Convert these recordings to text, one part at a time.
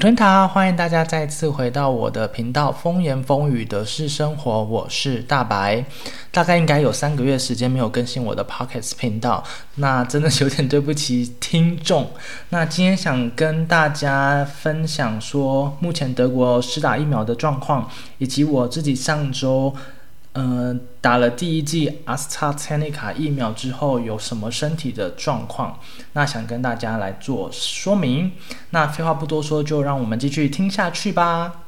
晨塔，欢迎大家再次回到我的频道“风言风语的是生活”，我是大白。大概应该有三个月时间没有更新我的 Pockets 频道，那真的有点对不起听众。那今天想跟大家分享说，目前德国施打疫苗的状况，以及我自己上周。嗯，打了第一剂阿斯塔特尼卡疫苗之后有什么身体的状况？那想跟大家来做说明。那废话不多说，就让我们继续听下去吧。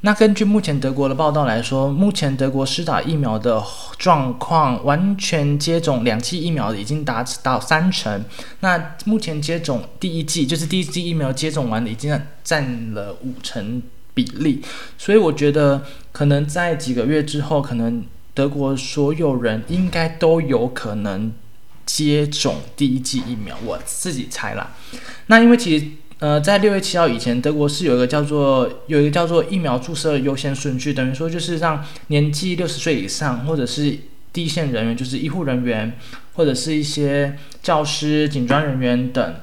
那根据目前德国的报道来说，目前德国施打疫苗的状况，完全接种两剂疫苗已经达到三成。那目前接种第一剂，就是第一剂疫苗接种完的，已经占了五成。比例，所以我觉得可能在几个月之后，可能德国所有人应该都有可能接种第一剂疫苗。我自己猜啦。那因为其实呃，在六月七号以前，德国是有一个叫做有一个叫做疫苗注射优先顺序，等于说就是让年纪六十岁以上或者是第一线人员，就是医护人员或者是一些教师、警专人员等。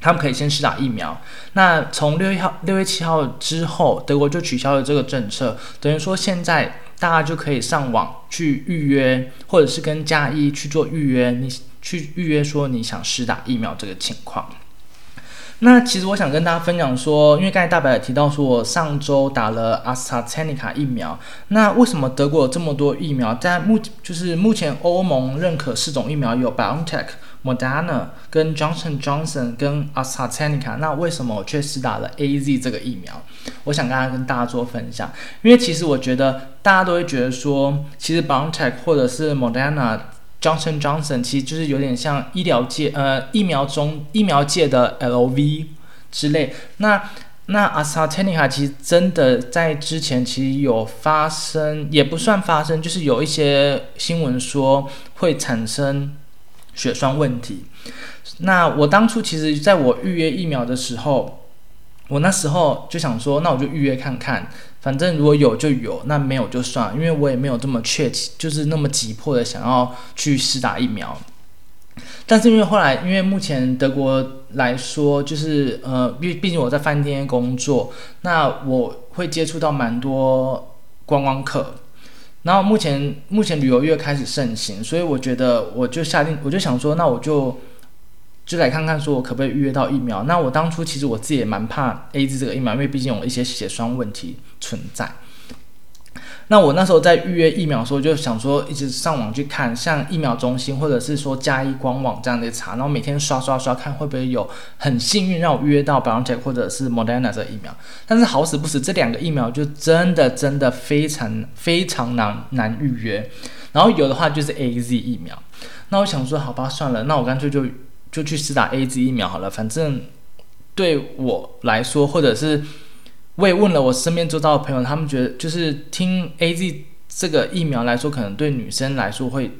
他们可以先施打疫苗。那从六月号、六月七号之后，德国就取消了这个政策，等于说现在大家就可以上网去预约，或者是跟加一去做预约，你去预约说你想施打疫苗这个情况。那其实我想跟大家分享说，因为刚才大白也提到说，我上周打了阿斯塔特尼卡疫苗。那为什么德国有这么多疫苗？在目就是目前欧盟认可四种疫苗，有 BioNTech、Moderna、跟 Johnson Johnson、跟阿斯塔特尼卡。那为什么我却是打了 AZ 这个疫苗？我想刚刚跟大家做分享，因为其实我觉得大家都会觉得说，其实 BioNTech 或者是 Moderna。Johnson Johnson 其实就是有点像医疗界呃疫苗中疫苗界的 LV 之类。那那 AstraZeneca 其实真的在之前其实有发生，也不算发生，就是有一些新闻说会产生血栓问题。那我当初其实在我预约疫苗的时候，我那时候就想说，那我就预约看看。反正如果有就有，那没有就算，因为我也没有这么确切，就是那么急迫的想要去试打疫苗。但是因为后来，因为目前德国来说，就是呃，毕毕竟我在饭店工作，那我会接触到蛮多观光客，然后目前目前旅游业开始盛行，所以我觉得我就下定，我就想说，那我就。就来看看，说我可不可以预约到疫苗？那我当初其实我自己也蛮怕 A Z 这个疫苗，因为毕竟有一些血栓问题存在。那我那时候在预约疫苗的时候，就想说一直上网去看，像疫苗中心或者是说加一官网这样的查，然后每天刷刷刷看会不会有很幸运让我预约到 BioNTech 或者是 Moderna 这个疫苗。但是好死不死，这两个疫苗就真的真的非常非常难难预约。然后有的话就是 A Z 疫苗。那我想说，好吧，算了，那我干脆就。就去试打 A Z 疫苗好了，反正对我来说，或者是我也问了我身边周遭的朋友，他们觉得就是听 A Z 这个疫苗来说，可能对女生来说会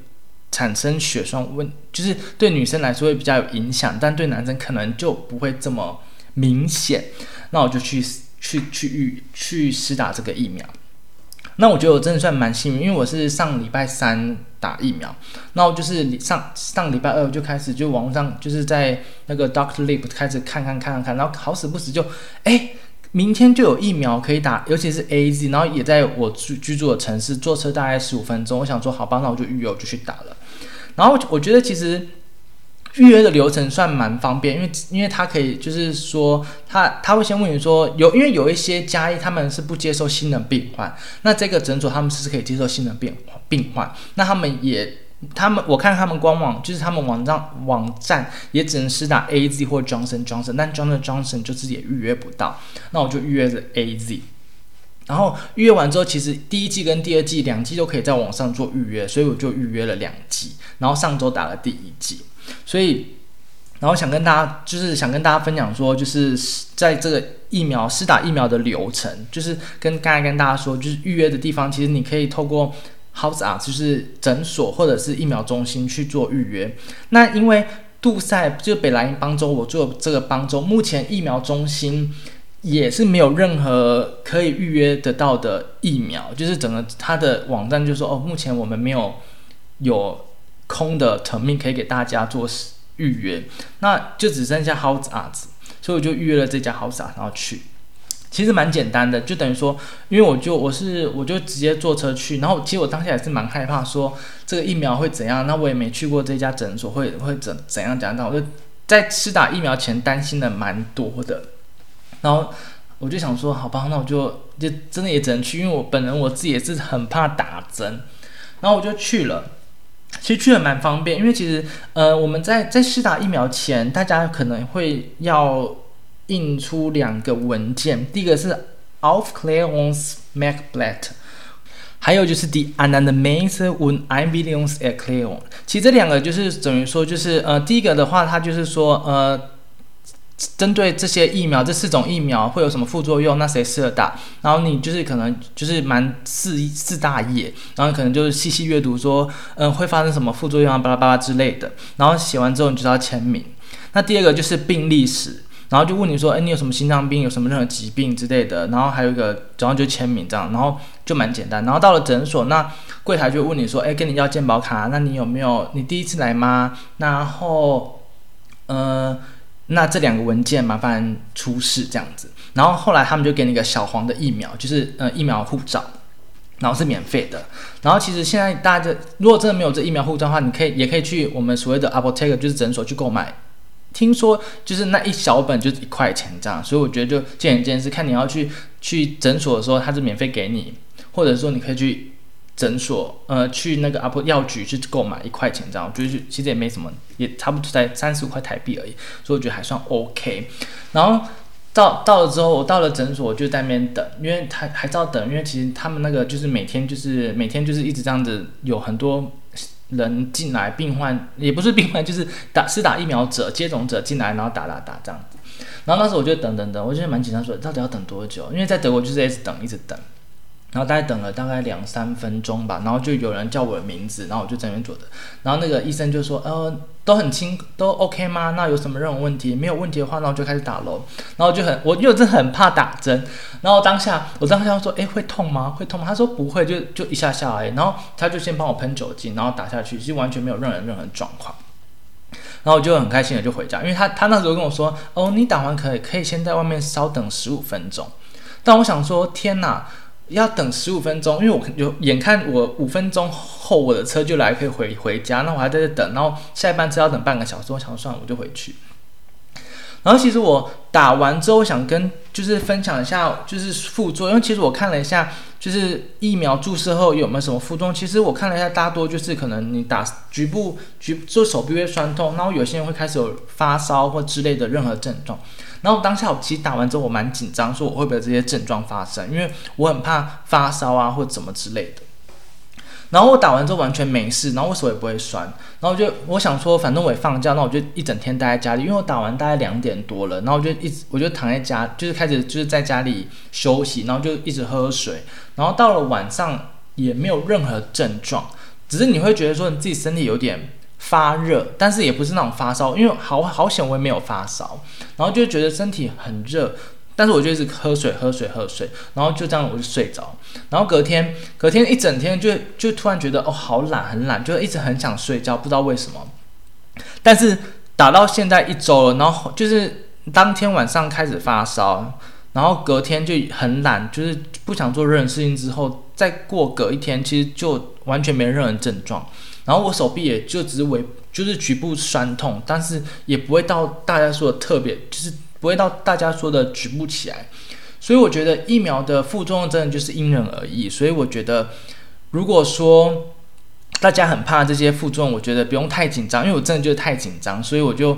产生血栓问，就是对女生来说会比较有影响，但对男生可能就不会这么明显。那我就去去去预去试打这个疫苗。那我觉得我真的算蛮幸运，因为我是上礼拜三打疫苗，那我就是上上礼拜二就开始就网上就是在那个 Doctor Lip 开始看看看看看，然后好死不死就哎，明天就有疫苗可以打，尤其是 A Z，然后也在我居居住的城市，坐车大概十五分钟，我想说好吧，那我就预约我就去打了，然后我觉得其实。预约的流程算蛮方便，因为因为他可以就是说他他会先问你说有，因为有一些加医他们是不接受新的病患，那这个诊所他们是可以接受新的病病患，那他们也他们我看他们官网就是他们网站网站也只能施打 A Z 或 Johnson Johnson，但 Johnson Johnson 就自己也预约不到，那我就预约了 A Z，然后预约完之后，其实第一季跟第二季两季都可以在网上做预约，所以我就预约了两季，然后上周打了第一季。所以，然后想跟大家，就是想跟大家分享说，就是在这个疫苗施打疫苗的流程，就是跟刚才跟大家说，就是预约的地方，其实你可以透过 House Art，就是诊所或者是疫苗中心去做预约。那因为杜塞就是北莱茵邦州，我做这个邦州，目前疫苗中心也是没有任何可以预约得到的疫苗，就是整个它的网站就说，哦，目前我们没有有。空的层面可以给大家做预约，那就只剩下 House Art，所以我就预约了这家 House Art，然后去。其实蛮简单的，就等于说，因为我就我是我就直接坐车去，然后其实我当下也是蛮害怕，说这个疫苗会怎样，那我也没去过这家诊所，会会怎怎样讲，那我就在施打疫苗前担心的蛮多的，然后我就想说，好吧，那我就就真的也只能去，因为我本人我自己也是很怕打针，然后我就去了，其实去了蛮方便，因为其实呃我们在在施打疫苗前，大家可能会要。印出两个文件，第一个是 Aufklärungs Merkblatt，还有就是 The Anamnese und Einwilligungserklärung。其实这两个就是等于说，就是呃，第一个的话，它就是说呃，针对这些疫苗，这四种疫苗会有什么副作用，那谁适合打？然后你就是可能就是蛮四四大页，然后可能就是细细阅读说，嗯，会发生什么副作用啊，巴拉巴拉之类的。然后写完之后，你就要签名。那第二个就是病历史。然后就问你说，哎，你有什么心脏病，有什么任何疾病之类的？然后还有一个，然后就签名这样，然后就蛮简单。然后到了诊所，那柜台就问你说，哎，跟你要健保卡，那你有没有？你第一次来吗？然后，呃，那这两个文件麻烦出示这样子。然后后来他们就给你个小黄的疫苗，就是呃疫苗护照，然后是免费的。然后其实现在大家如果真的没有这疫苗护照的话，你可以也可以去我们所谓的 apotek，就是诊所去购买。听说就是那一小本就是一块钱这样，所以我觉得就见仁见智，看你要去去诊所的时候，他是免费给你，或者说你可以去诊所，呃，去那个阿婆药局去购买一块钱这样，我觉得其实也没什么，也差不多才三十五块台币而已，所以我觉得还算 OK。然后到到了之后，我到了诊所，我就在那边等，因为还还在等，因为其实他们那个就是每天就是每天就是一直这样子，有很多。人进来，病患也不是病患，就是打是打疫苗者、接种者进来，然后打打打这样子。然后那时候我就等等等，我就蛮紧张，说到底要等多久？因为在德国就是一直等，一直等。然后大概等了大概两三分钟吧，然后就有人叫我的名字，然后我就在那边坐着。然后那个医生就说：“呃，都很轻，都 OK 吗？那有什么任何问题？没有问题的话，那我就开始打喽。”然后就很，我又真很怕打针。然后当下我当下说：“诶，会痛吗？会痛吗？”他说：“不会，就就一下下来。”然后他就先帮我喷酒精，然后打下去，其实完全没有任何任何状况。然后我就很开心的就回家，因为他他那时候跟我说：“哦，你打完可以可以先在外面稍等十五分钟。”但我想说：“天哪！”要等十五分钟，因为我有眼看我五分钟后我的车就来可以回回家，那我还在这等，然后下一班车要等半个小时，我想算了，我就回去。然后其实我打完之后想跟就是分享一下就是副作用，其实我看了一下就是疫苗注射后有没有什么副作用，其实我看了一下大多就是可能你打局部局就手臂会酸痛，然后有些人会开始有发烧或之类的任何症状。然后当下我其实打完之后我蛮紧张，说我会不会这些症状发生，因为我很怕发烧啊或者怎么之类的。然后我打完之后完全没事，然后我手也不会酸。然后我就我想说，反正我也放假，那我就一整天待在家里，因为我打完大概两点多了，然后我就一直我就躺在家，就是开始就是在家里休息，然后就一直喝水。然后到了晚上也没有任何症状，只是你会觉得说你自己身体有点。发热，但是也不是那种发烧，因为好好险我也没有发烧，然后就觉得身体很热，但是我就一直喝水喝水喝水，然后就这样我就睡着，然后隔天隔天一整天就就突然觉得哦好懒很懒，就一直很想睡觉，不知道为什么，但是打到现在一周了，然后就是当天晚上开始发烧，然后隔天就很懒，就是不想做任何事情，之后再过隔一天，其实就完全没任何症状。然后我手臂也就只是微，就是局部酸痛，但是也不会到大家说的特别，就是不会到大家说的举不起来。所以我觉得疫苗的副作用真的就是因人而异。所以我觉得，如果说大家很怕这些副作用，我觉得不用太紧张，因为我真的就是太紧张，所以我就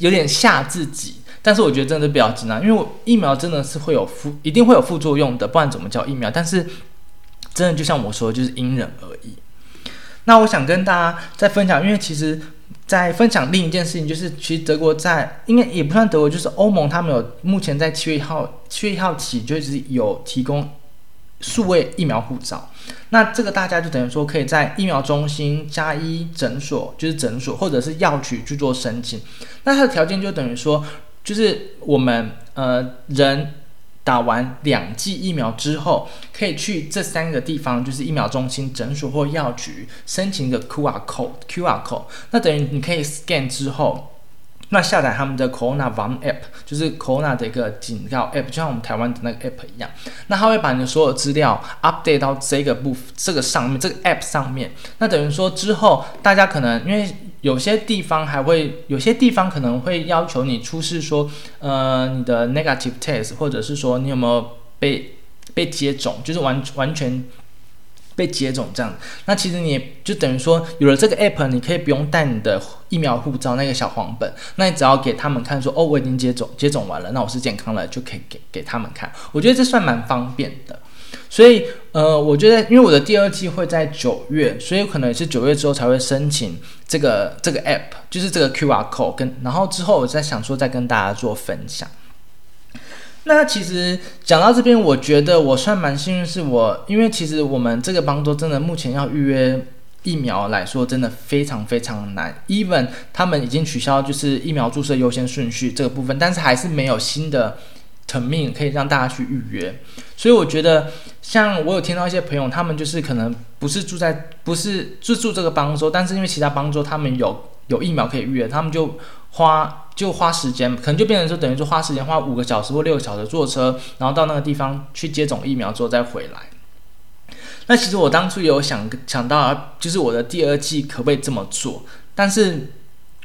有点吓自己。但是我觉得真的比较紧张，因为我疫苗真的是会有副，一定会有副作用的，不然怎么叫疫苗？但是真的就像我说，就是因人而异。那我想跟大家再分享，因为其实，在分享另一件事情，就是其实德国在应该也不算德国，就是欧盟，他们有目前在七月一号七月一号起就是有提供数位疫苗护照。那这个大家就等于说可以在疫苗中心、加医诊所，就是诊所或者是药局去做申请。那它的条件就等于说，就是我们呃人。打完两剂疫苗之后，可以去这三个地方，就是疫苗中心、诊所或药局申请一个 QR code。QR code，那等于你可以 scan 之后，那下载他们的 Corona Warn App，就是 Corona 的一个警告 App，就像我们台湾的那个 App 一样。那它会把你的所有资料 update 到这个部这个上面，这个 App 上面。那等于说之后大家可能因为有些地方还会有些地方可能会要求你出示说，呃，你的 negative test，或者是说你有没有被被接种，就是完完全。被接种这样，那其实你就等于说有了这个 app，你可以不用带你的疫苗护照那个小黄本，那你只要给他们看说，哦，我已经接种接种完了，那我是健康了，就可以给给他们看。我觉得这算蛮方便的。所以，呃，我觉得因为我的第二季会在九月，所以可能也是九月之后才会申请这个这个 app，就是这个 QR code，跟然后之后我再想说再跟大家做分享。那其实讲到这边，我觉得我算蛮幸运，是我因为其实我们这个邦多真的目前要预约疫苗来说，真的非常非常难。Even 他们已经取消就是疫苗注射优先顺序这个部分，但是还是没有新的 term 可以让大家去预约。所以我觉得，像我有听到一些朋友，他们就是可能不是住在不是住住这个邦州，但是因为其他邦州他们有有疫苗可以预约，他们就花。就花时间，可能就变成说，等于说花时间花五个小时或六个小时坐车，然后到那个地方去接种疫苗之后再回来。那其实我当初有想想到，就是我的第二季可不可以这么做？但是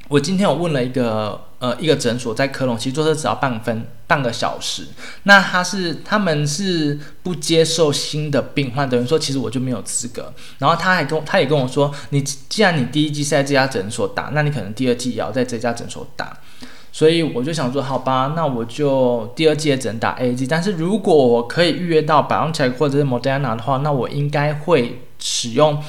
我今天我问了一个。呃，一个诊所在科隆，其实坐车只要半分半个小时。那他是他们是不接受新的病患，等于说其实我就没有资格。然后他还跟他也跟我说，你既然你第一季是在这家诊所打，那你可能第二季也要在这家诊所打。所以我就想说，好吧，那我就第二季也只能打 A G。但是如果我可以预约到百安奇或者是 Moderna 的话，那我应该会使用。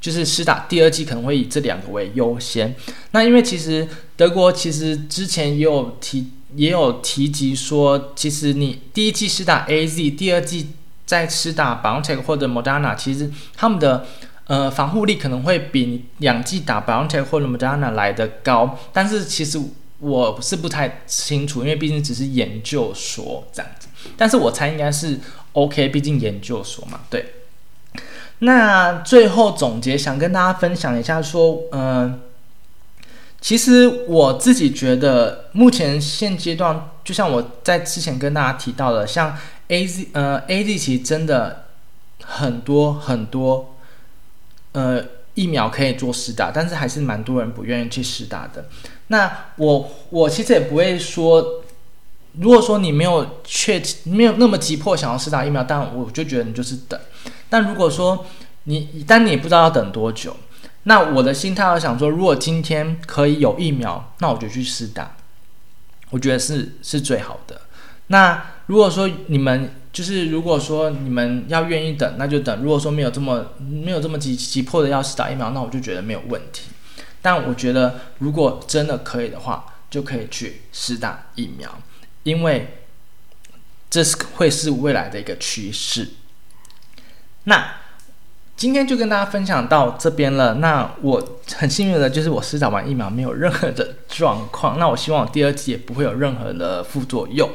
就是施打第二剂可能会以这两个为优先。那因为其实德国其实之前也有提也有提及说，其实你第一剂施打 A Z，第二剂再施打 BioNTech 或者 Moderna，其实他们的呃防护力可能会比两剂打 BioNTech 或者 Moderna 来的高。但是其实我是不太清楚，因为毕竟只是研究所这样子。但是我猜应该是 OK，毕竟研究所嘛，对。那最后总结，想跟大家分享一下，说，嗯，其实我自己觉得，目前现阶段，就像我在之前跟大家提到的，像 A Z，呃，A Z 其实真的很多很多，呃，疫苗可以做试打，但是还是蛮多人不愿意去试打的。那我我其实也不会说，如果说你没有确没有那么急迫想要试打疫苗，但我就觉得你就是等。但如果说你，但你不知道要等多久，那我的心态要想说，如果今天可以有疫苗，那我就去试打，我觉得是是最好的。那如果说你们就是，如果说你们要愿意等，那就等。如果说没有这么没有这么急急迫的要试打疫苗，那我就觉得没有问题。但我觉得如果真的可以的话，就可以去试打疫苗，因为这是会是未来的一个趋势。那今天就跟大家分享到这边了。那我很幸运的就是我施打完疫苗没有任何的状况。那我希望我第二季也不会有任何的副作用。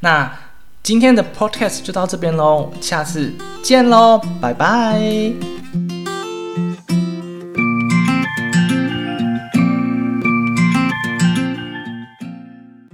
那今天的 podcast 就到这边喽，下次见喽，拜拜。